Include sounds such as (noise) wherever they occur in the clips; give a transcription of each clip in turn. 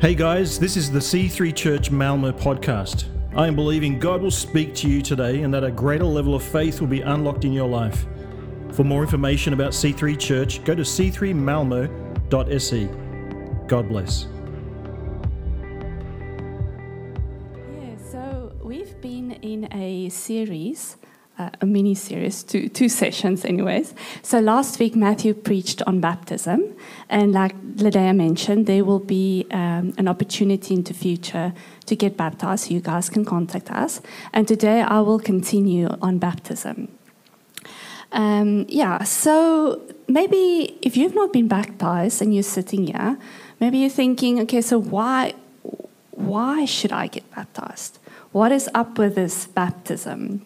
Hey guys, this is the C3 Church Malmo podcast. I am believing God will speak to you today and that a greater level of faith will be unlocked in your life. For more information about C3 Church, go to c3malmo.se. God bless. Yeah, so we've been in a series, uh, a mini series, two, two sessions, anyways. So last week, Matthew preached on baptism. And like Ladea mentioned, there will be um, an opportunity in the future to get baptized. You guys can contact us. And today, I will continue on baptism. Um, yeah, so maybe if you've not been baptized and you're sitting here, maybe you're thinking, okay, so why, why should I get baptized? What is up with this baptism?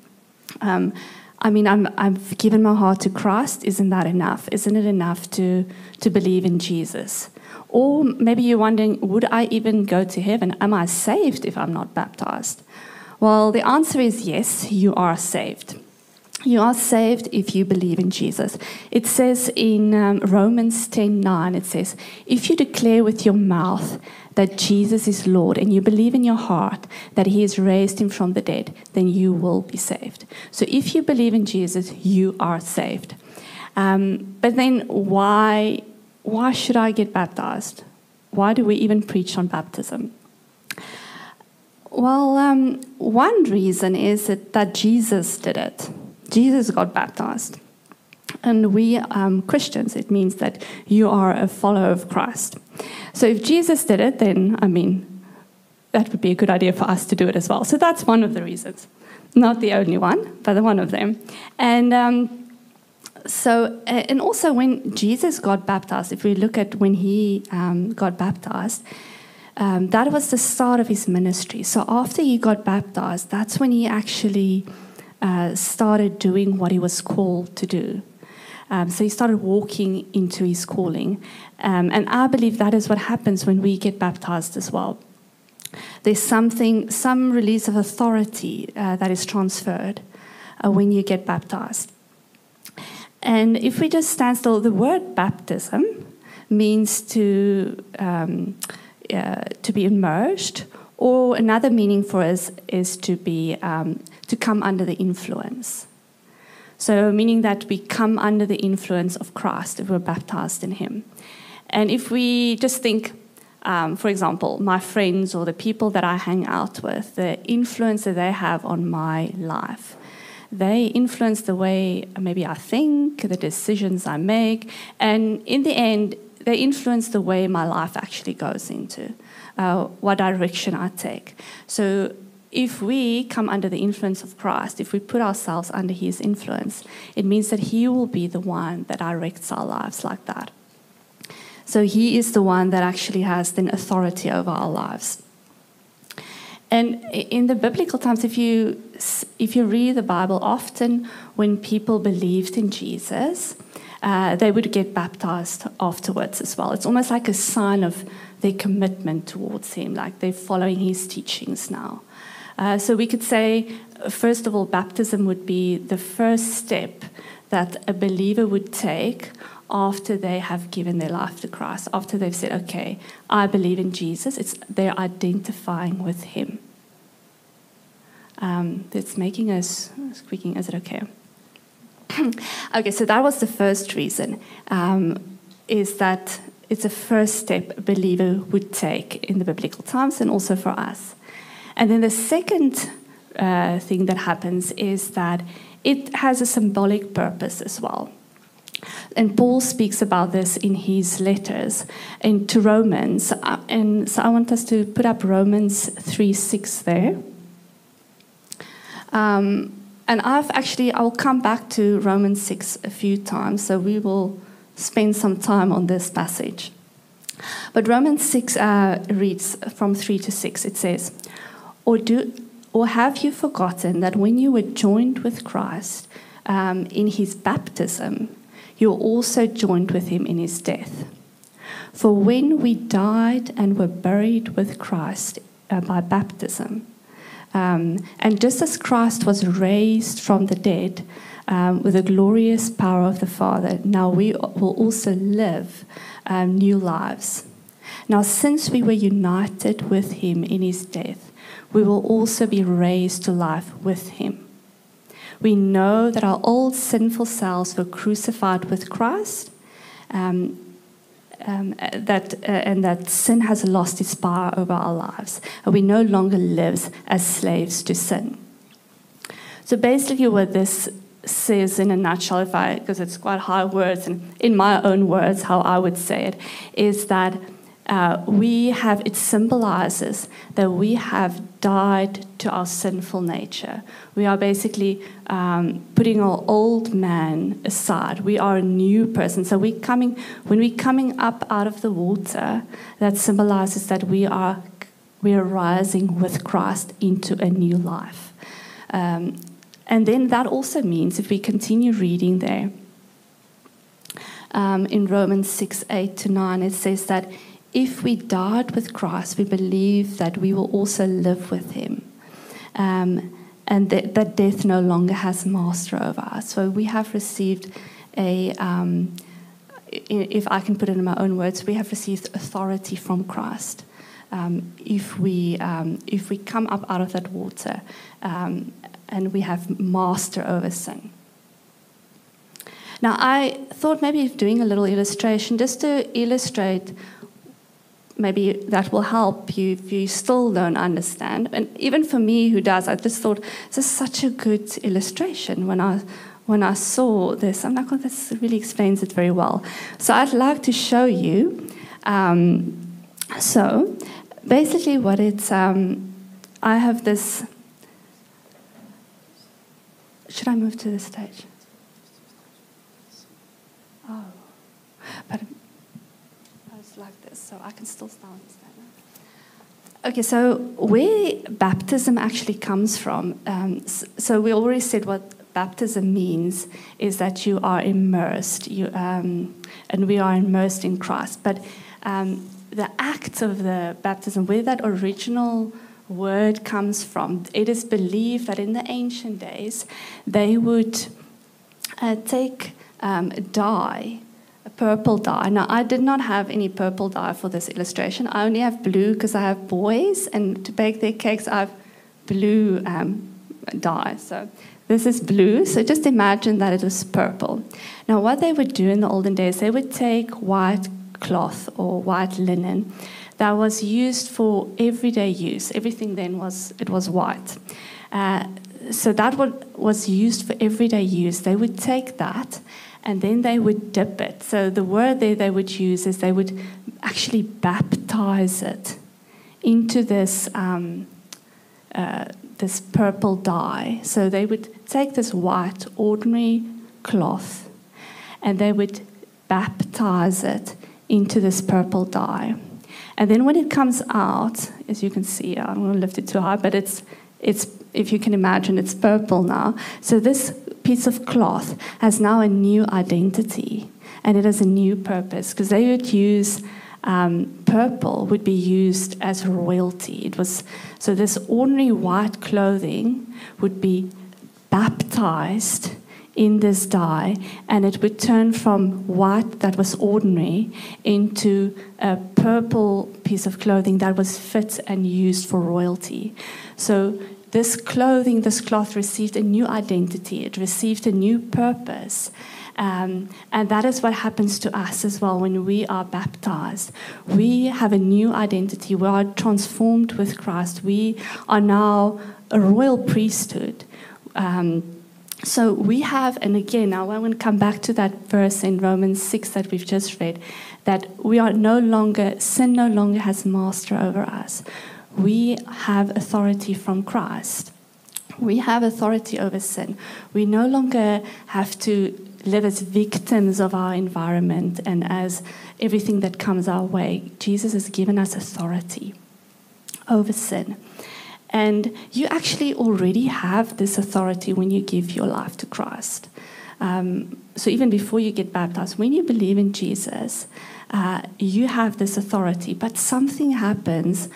Um, I mean, I'm, I've given my heart to Christ. Isn't that enough? Isn't it enough to, to believe in Jesus? Or maybe you're wondering, would I even go to heaven? Am I saved if I'm not baptized? Well, the answer is yes, you are saved. You are saved if you believe in Jesus. It says in um, Romans 10 9, it says, If you declare with your mouth that Jesus is Lord and you believe in your heart that He has raised Him from the dead, then you will be saved. So if you believe in Jesus, you are saved. Um, but then why, why should I get baptized? Why do we even preach on baptism? Well, um, one reason is that, that Jesus did it. Jesus got baptized. And we um, Christians, it means that you are a follower of Christ. So if Jesus did it, then, I mean, that would be a good idea for us to do it as well. So that's one of the reasons. Not the only one, but one of them. And um, so, and also when Jesus got baptized, if we look at when he um, got baptized, um, that was the start of his ministry. So after he got baptized, that's when he actually uh, started doing what he was called to do. Um, so he started walking into his calling. Um, and I believe that is what happens when we get baptized as well. There's something, some release of authority uh, that is transferred uh, when you get baptized. And if we just stand still, the word baptism means to, um, uh, to be immersed, or another meaning for us is to be um, to come under the influence. So, meaning that we come under the influence of Christ if we're baptized in Him. And if we just think, um, for example, my friends or the people that I hang out with, the influence that they have on my life, they influence the way maybe I think, the decisions I make, and in the end, they influence the way my life actually goes into, uh, what direction I take. So if we come under the influence of Christ, if we put ourselves under his influence, it means that he will be the one that directs our lives like that. So he is the one that actually has the authority over our lives. And in the biblical times, if you, if you read the Bible, often when people believed in Jesus, uh, they would get baptized afterwards as well. It's almost like a sign of their commitment towards him, like they're following his teachings now. Uh, so we could say, first of all, baptism would be the first step that a believer would take after they have given their life to Christ, after they've said, okay, I believe in Jesus. It's, they're identifying with him. Um, it's making us squeaking. Is it okay? (clears throat) okay, so that was the first reason, um, is that it's a first step a believer would take in the biblical times and also for us. And then the second uh, thing that happens is that it has a symbolic purpose as well. And Paul speaks about this in his letters into Romans. Uh, and so I want us to put up Romans 3 6 there. Um, and I've actually, I'll come back to Romans 6 a few times, so we will spend some time on this passage. But Romans 6 uh, reads from 3 to 6. It says, or, do, or have you forgotten that when you were joined with Christ um, in his baptism, you were also joined with him in his death? For when we died and were buried with Christ uh, by baptism, um, and just as Christ was raised from the dead um, with the glorious power of the Father, now we will also live um, new lives. Now, since we were united with him in his death, we will also be raised to life with him. We know that our old sinful selves were crucified with Christ, um, um, that, uh, and that sin has lost its power over our lives, and we no longer live as slaves to sin. So basically, what this says in a nutshell, if I, because it's quite high words, and in my own words, how I would say it, is that uh, we have, it symbolizes that we have died to our sinful nature. We are basically um, putting our old man aside. We are a new person. So we coming, when we're coming up out of the water, that symbolizes that we are, we are rising with Christ into a new life. Um, and then that also means, if we continue reading there, um, in Romans 6 8 to 9, it says that if we died with Christ, we believe that we will also live with him. Um, and that, that, death no longer has master over us. So we have received a, um, if I can put it in my own words, we have received authority from Christ. Um, if we um, if we come up out of that water um, and we have master over sin. Now, I thought maybe of doing a little illustration just to illustrate maybe that will help you if you still don't understand. And even for me, who does, I just thought this is such a good illustration when I when I saw this. I'm like, oh, this really explains it very well. So I'd like to show you. Um, so basically, what it's um, I have this. Should I move to the stage? Oh, but this, so I can still stand. Okay, so where baptism actually comes from, um, so we already said what baptism means is that you are immersed, you, um, and we are immersed in Christ. But um, the act of the baptism, where that original word comes from, it is believed that in the ancient days they would uh, take um, dye purple dye. Now, I did not have any purple dye for this illustration. I only have blue because I have boys, and to bake their cakes, I have blue um, dye. So this is blue. So just imagine that it was purple. Now, what they would do in the olden days, they would take white cloth or white linen that was used for everyday use. Everything then was it was white. Uh, so that was used for everyday use. They would take that and then they would dip it. So the word there they would use is they would actually baptize it into this um, uh, this purple dye. So they would take this white ordinary cloth, and they would baptize it into this purple dye. And then when it comes out, as you can see, I don't to lift it too high, but it's it's if you can imagine, it's purple now. So this piece of cloth has now a new identity and it has a new purpose because they would use um, purple would be used as royalty. It was so this ordinary white clothing would be baptized in this dye, and it would turn from white that was ordinary into a purple piece of clothing that was fit and used for royalty. So this clothing, this cloth received a new identity, it received a new purpose. Um, and that is what happens to us as well when we are baptized. We have a new identity. We are transformed with Christ. We are now a royal priesthood. Um, so we have, and again, now I want to come back to that verse in Romans 6 that we've just read, that we are no longer, sin no longer has master over us we have authority from Christ. We have authority over sin. We no longer have to live as victims of our environment and as everything that comes our way. Jesus has given us authority over sin. And you actually already have this authority when you give your life to Christ. Um, so even before you get baptized, when you believe in Jesus, uh, you have this authority. But something happens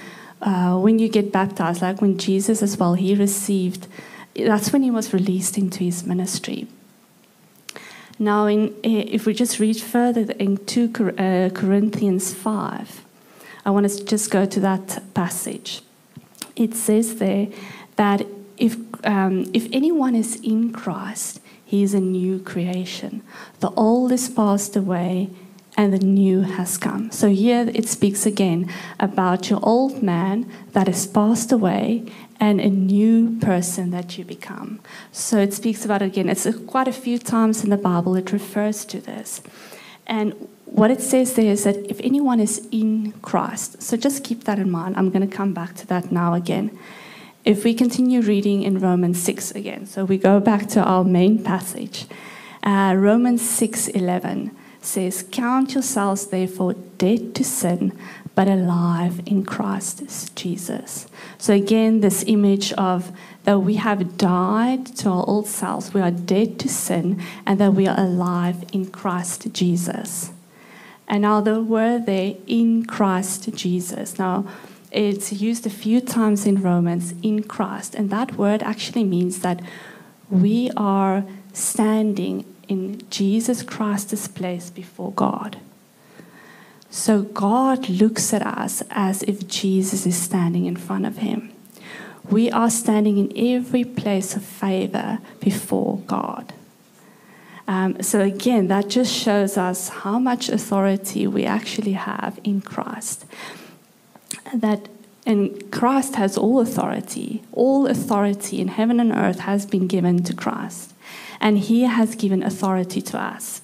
uh, when you get baptized, like when Jesus as well, he received, that's when he was released into his ministry. Now, in, if we just read further in 2 uh, Corinthians 5, I want to just go to that passage. It says there that if, um, if anyone is in Christ, he is a new creation. The old is passed away and the new has come. So here it speaks again about your old man that has passed away and a new person that you become. So it speaks about it again. It's quite a few times in the Bible it refers to this. And what it says there is that if anyone is in Christ, so just keep that in mind. I'm going to come back to that now again. If we continue reading in Romans 6 again, so we go back to our main passage, uh, Romans 6:11 says, "Count yourselves therefore dead to sin, but alive in Christ Jesus." So again, this image of that we have died to our old selves, we are dead to sin, and that we are alive in Christ Jesus. And now the word there, in Christ Jesus. Now, it's used a few times in Romans, in Christ. And that word actually means that we are standing in Jesus Christ's place before God. So God looks at us as if Jesus is standing in front of him. We are standing in every place of favor before God. Um, so, again, that just shows us how much authority we actually have in Christ. That and Christ has all authority. All authority in heaven and earth has been given to Christ. And he has given authority to us.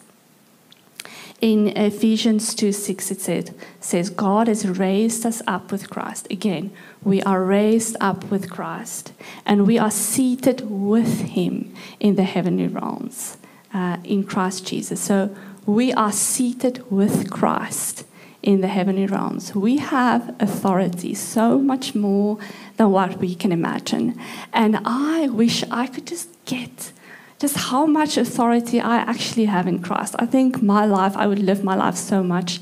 In Ephesians 2 6, it said, says, God has raised us up with Christ. Again, we are raised up with Christ, and we are seated with him in the heavenly realms uh, in Christ Jesus. So we are seated with Christ in the heavenly realms. We have authority so much more than what we can imagine. And I wish I could just get just how much authority I actually have in Christ. I think my life, I would live my life so much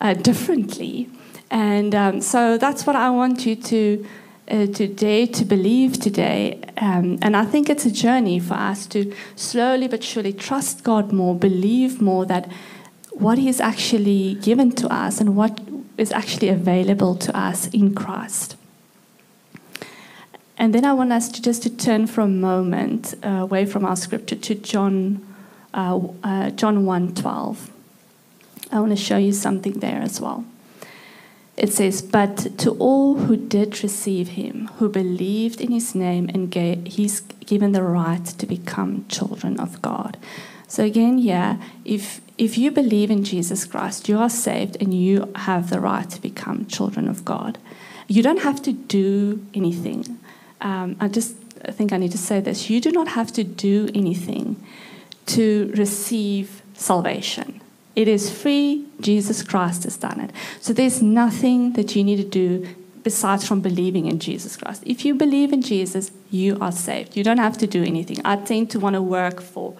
uh, differently. And um, so that's what I want you to uh, today to believe today. Um, and I think it's a journey for us to slowly but surely trust God more, believe more that what He actually given to us and what is actually available to us in Christ. And then I want us to just to turn for a moment uh, away from our scripture to John uh, uh, John 1:12. I want to show you something there as well. It says, But to all who did receive him, who believed in his name, and gave, he's given the right to become children of God. So again, yeah, if if you believe in Jesus Christ, you are saved and you have the right to become children of God. You don't have to do anything. Um, I just think I need to say this. You do not have to do anything to receive salvation. It is free. Jesus Christ has done it. So there's nothing that you need to do besides from believing in Jesus Christ. If you believe in Jesus, you are saved. You don't have to do anything. I tend to want to work for,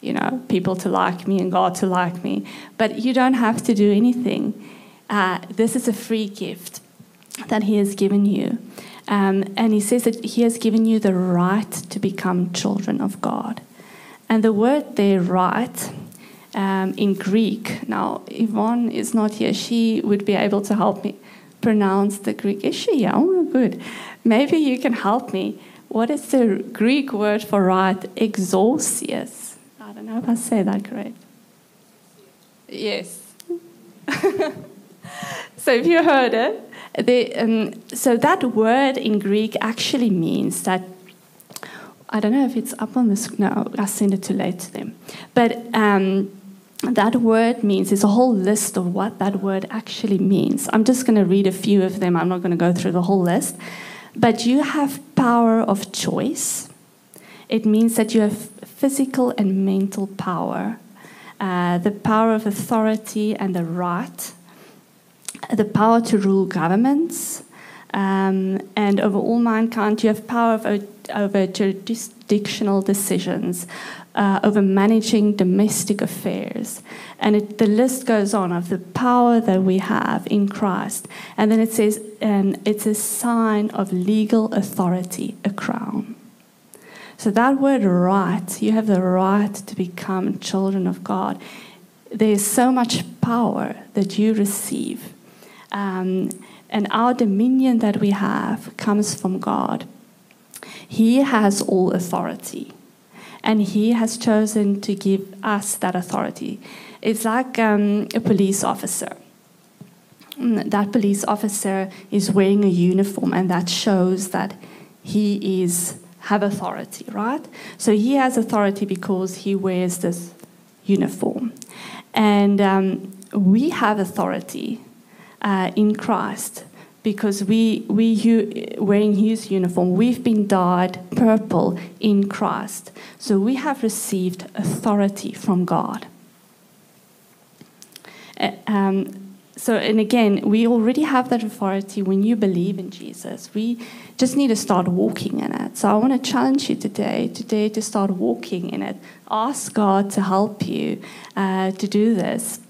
you know, people to like me and God to like me, but you don't have to do anything. Uh, this is a free gift that He has given you. Um, and He says that He has given you the right to become children of God. And the word there, right, um, in Greek. Now, Yvonne is not here. She would be able to help me pronounce the Greek. Is she? Oh, good. Maybe you can help me. What is the Greek word for right? Exousios. I don't know if I say that correct. Yes. (laughs) so if you heard it, the, um, so that word in Greek actually means that I don't know if it's up on the no, I sent it too late to them, but um, that word means there's a whole list of what that word actually means. I'm just going to read a few of them. I'm not going to go through the whole list. But you have power of choice. It means that you have physical and mental power, uh, the power of authority and the right, the power to rule governments, um, and over all mankind, you have power over, over jurisdictional decisions, uh, over managing domestic affairs. And it, the list goes on of the power that we have in Christ. And then it says um, it's a sign of legal authority, a crown. So that word right, you have the right to become children of God. There's so much power that you receive. Um, and our dominion that we have comes from God. He has all authority, and He has chosen to give us that authority. It's like um, a police officer. Mm, that police officer is wearing a uniform, and that shows that he is have authority, right? So he has authority because he wears this uniform, and um, we have authority uh, in Christ because we, we wearing his uniform, we've been dyed purple in Christ. So we have received authority from God. Uh, um, so, and again, we already have that authority when you believe in Jesus. We just need to start walking in it. So, I want to challenge you today, today to start walking in it. Ask God to help you uh, to do this.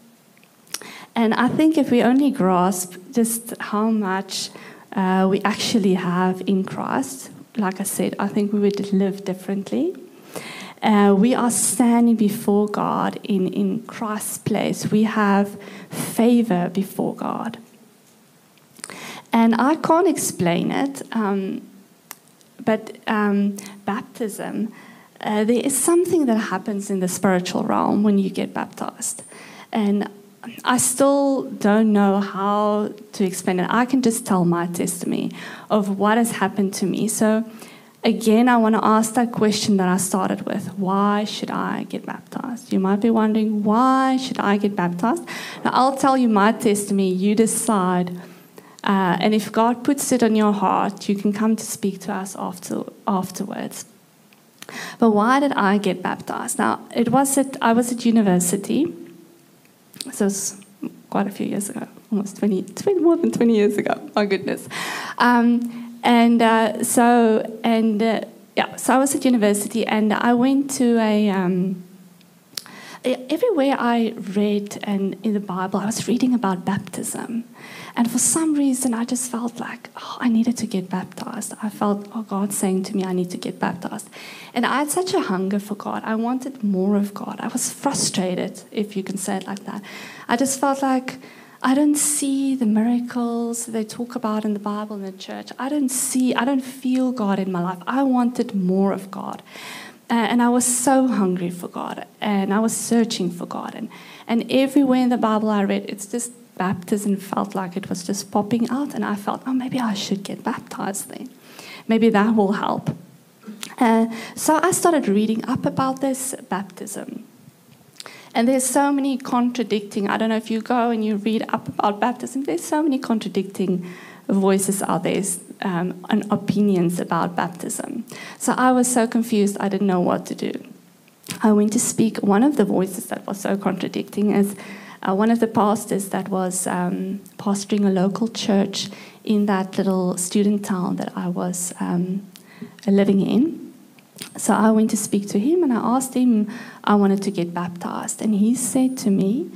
And I think if we only grasp just how much uh, we actually have in Christ, like I said, I think we would live differently. Uh, we are standing before God in, in Christ's place. We have favor before God. And I can't explain it, um, but um, baptism, uh, there is something that happens in the spiritual realm when you get baptized. And I still don't know how to explain it. I can just tell my testimony of what has happened to me. So, again, I want to ask that question that I started with why should I get baptized? You might be wondering, why should I get baptized? Now, I'll tell you my testimony. You decide. Uh, and if God puts it on your heart, you can come to speak to us after, afterwards. But why did I get baptized? Now, it was at, I was at university so it's quite a few years ago, almost 20, 20 more than 20 years ago. My goodness. Um, and uh, so, and uh, yeah, so I was at university and I went to a. Um, everywhere I read and in the Bible, I was reading about baptism. And for some reason, I just felt like, oh, I needed to get baptized. I felt, oh, God saying to me, I need to get baptized. And I had such a hunger for God. I wanted more of God. I was frustrated, if you can say it like that. I just felt like I don't see the miracles they talk about in the Bible in the church. I don't see, I don't feel God in my life. I wanted more of God. Uh, and I was so hungry for God. And I was searching for God. And, and everywhere in the Bible I read, it's just baptism felt like it was just popping out, and I felt, oh, maybe I should get baptized then. Maybe that will help. Uh, so I started reading up about this baptism. And there's so many contradicting, I don't know if you go and you read up about baptism, there's so many contradicting voices out there um, and opinions about baptism. So I was so confused, I didn't know what to do. I went to speak, one of the voices that was so contradicting is uh, one of the pastors that was um, pastoring a local church in that little student town that I was um, living in. So I went to speak to him and I asked him, I wanted to get baptized. And he said to me,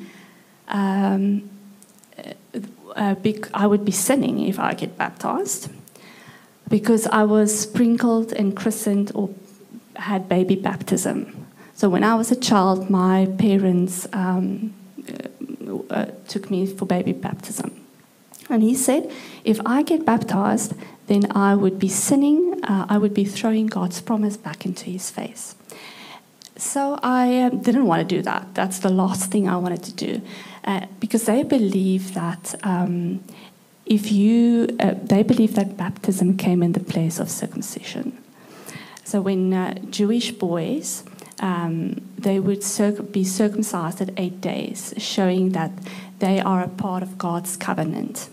um, uh, I would be sinning if I get baptized because I was sprinkled and christened or had baby baptism. So when I was a child, my parents um, uh, took me for baby baptism. And he said, if I get baptized, then I would be sinning, uh, I would be throwing God's promise back into his face. So I uh, didn't want to do that. That's the last thing I wanted to do. Uh, because they believe that um, if you, uh, they believe that baptism came in the place of circumcision. So when uh, Jewish boys, um, they would be circumcised at eight days, showing that they are a part of God's covenant.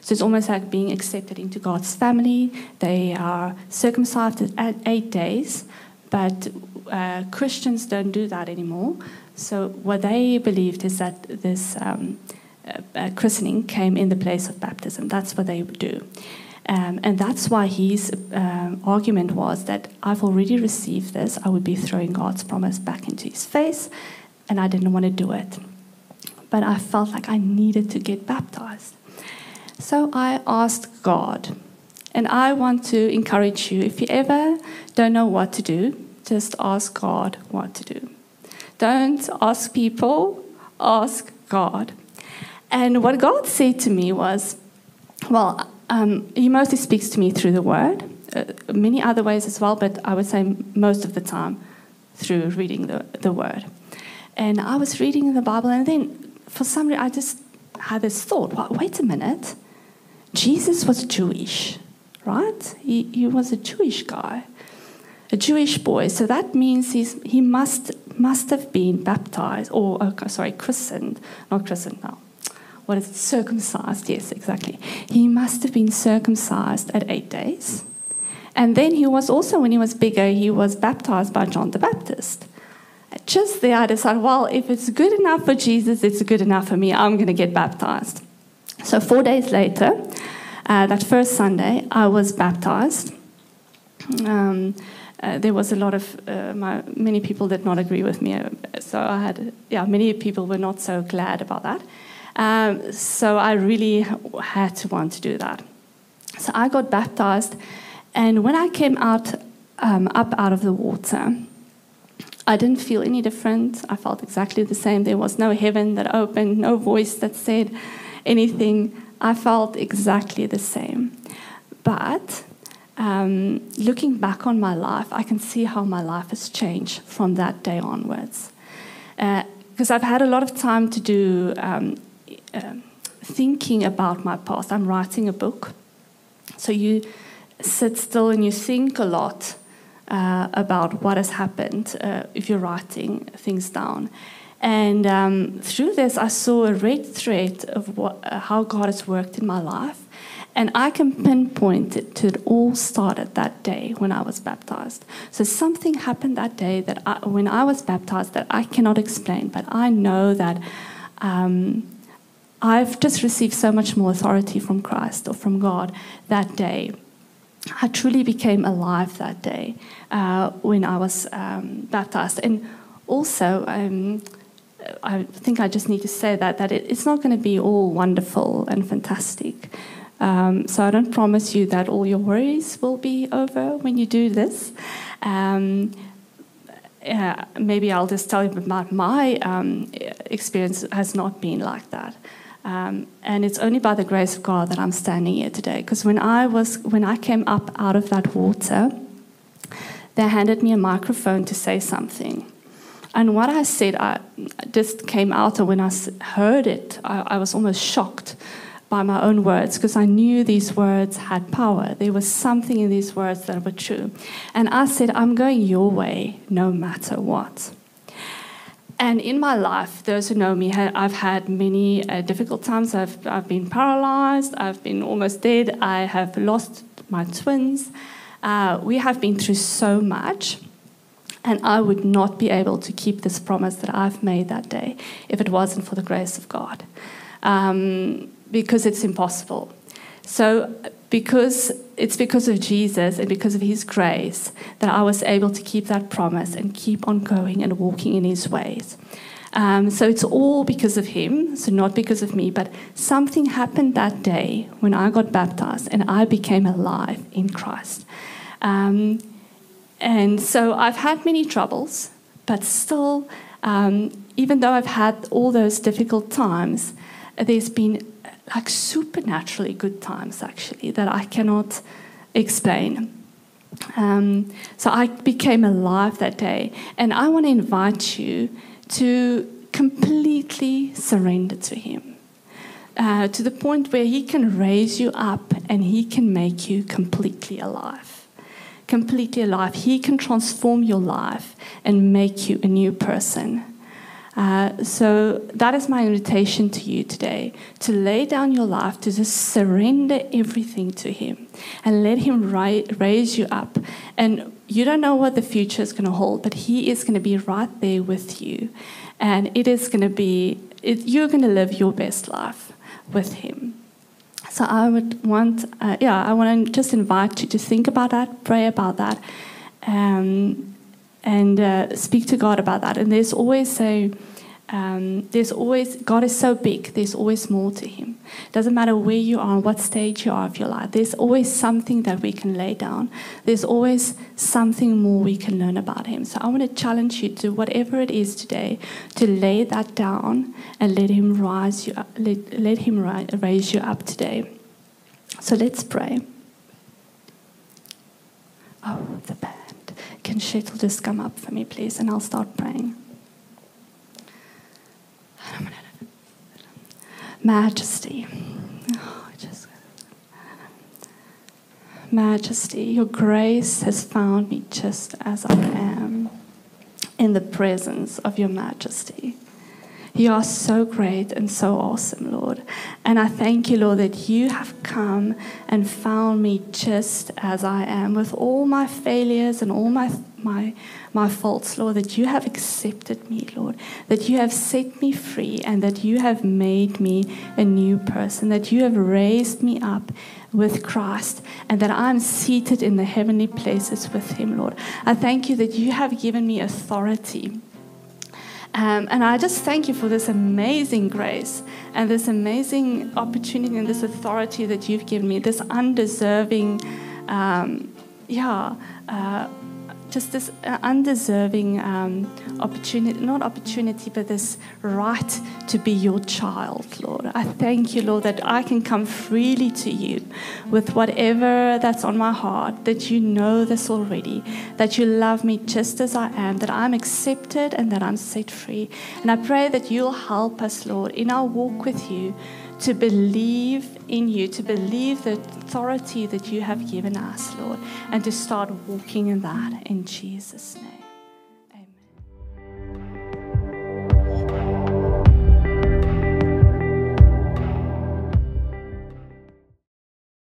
So it's almost like being accepted into God's family. They are circumcised at eight days, but uh, Christians don't do that anymore. So what they believed is that this um, uh, christening came in the place of baptism. That's what they would do. Um, and that's why his uh, argument was that I've already received this, I would be throwing God's promise back into his face, and I didn't want to do it. But I felt like I needed to get baptized. So I asked God, and I want to encourage you if you ever don't know what to do, just ask God what to do. Don't ask people, ask God. And what God said to me was, well, um, He mostly speaks to me through the Word, uh, many other ways as well, but I would say most of the time through reading the, the Word. And I was reading the Bible, and then for some reason, I just had this thought well, wait a minute. Jesus was Jewish, right? He, he was a Jewish guy, a Jewish boy. So that means he's, he must, must have been baptized, or, oh, sorry, christened, not christened now. What is it? Circumcised, yes, exactly. He must have been circumcised at eight days. And then he was also, when he was bigger, he was baptized by John the Baptist. Just there, I decided, well, if it's good enough for Jesus, it's good enough for me. I'm going to get baptized. So, four days later, uh, that first Sunday, I was baptized. Um, uh, there was a lot of uh, my, many people did not agree with me, so I had yeah many people were not so glad about that. Um, so I really had to want to do that. So I got baptized, and when I came out um, up out of the water, I didn't feel any different. I felt exactly the same. There was no heaven that opened, no voice that said anything. I felt exactly the same. But um, looking back on my life, I can see how my life has changed from that day onwards. Because uh, I've had a lot of time to do um, uh, thinking about my past. I'm writing a book. So you sit still and you think a lot uh, about what has happened uh, if you're writing things down. And um, through this, I saw a red thread of what, uh, how God has worked in my life. And I can pinpoint it to it all started that day when I was baptized. So something happened that day that I, when I was baptized that I cannot explain, but I know that um, I've just received so much more authority from Christ or from God that day. I truly became alive that day uh, when I was um, baptized. And also, um, I think I just need to say that that it, it's not going to be all wonderful and fantastic. Um, so I don't promise you that all your worries will be over when you do this. Um, uh, maybe I'll just tell you about my um, experience has not been like that. Um, and it's only by the grace of God that I'm standing here today. Because when I was, when I came up out of that water, they handed me a microphone to say something. And what I said, I just came out, and when I heard it, I, I was almost shocked by my own words because I knew these words had power. There was something in these words that were true. And I said, I'm going your way no matter what. And in my life, those who know me, I've had many uh, difficult times. I've, I've been paralyzed, I've been almost dead, I have lost my twins. Uh, we have been through so much. And I would not be able to keep this promise that I've made that day if it wasn't for the grace of God. Um, because it's impossible. So, because it's because of Jesus and because of His grace that I was able to keep that promise and keep on going and walking in His ways. Um, so it's all because of Him, so not because of me. But something happened that day when I got baptized and I became alive in Christ. Um, and so I've had many troubles, but still, um, even though I've had all those difficult times, there's been like supernaturally good times actually that I cannot explain. Um, so I became alive that day, and I want to invite you to completely surrender to Him. Uh, to the point where he can raise you up and he can make you completely alive. Completely alive. He can transform your life and make you a new person. Uh, so that is my invitation to you today to lay down your life, to just surrender everything to Him and let Him ri- raise you up. And you don't know what the future is going to hold, but He is going to be right there with you. And it is going to be, it, you're going to live your best life with Him. So I would want, uh, yeah, I want to just invite you to think about that, pray about that. Um, and uh, speak to God about that. And there's always so. um, there's always God is so big. There's always more to Him. Doesn't matter where you are, what stage you are of your life. There's always something that we can lay down. There's always something more we can learn about Him. So I want to challenge you to whatever it is today, to lay that down and let Him rise you. Up, let, let Him raise you up today. So let's pray. Oh, the band. Can Shetel just come up for me, please, and I'll start praying. Majesty. Oh, just- Majesty, your grace has found me just as I am in the presence of your majesty. You are so great and so awesome, Lord. And I thank you, Lord, that you have come and found me just as I am, with all my failures and all my, my, my faults, Lord, that you have accepted me, Lord, that you have set me free, and that you have made me a new person, that you have raised me up with Christ, and that I'm seated in the heavenly places with him, Lord. I thank you that you have given me authority. Um, and I just thank you for this amazing grace and this amazing opportunity and this authority that you've given me, this undeserving, um, yeah, uh, just this uh, undeserving um, opportunity, not opportunity, but this right to be your child, Lord. I thank you, Lord, that I can come freely to you with whatever that's on my heart, that you know this already, that you love me just as I am, that I'm accepted and that I'm set free. And I pray that you'll help us, Lord, in our walk with you to believe in you, to believe the authority that you have given us, Lord, and to start walking in that in Jesus' name.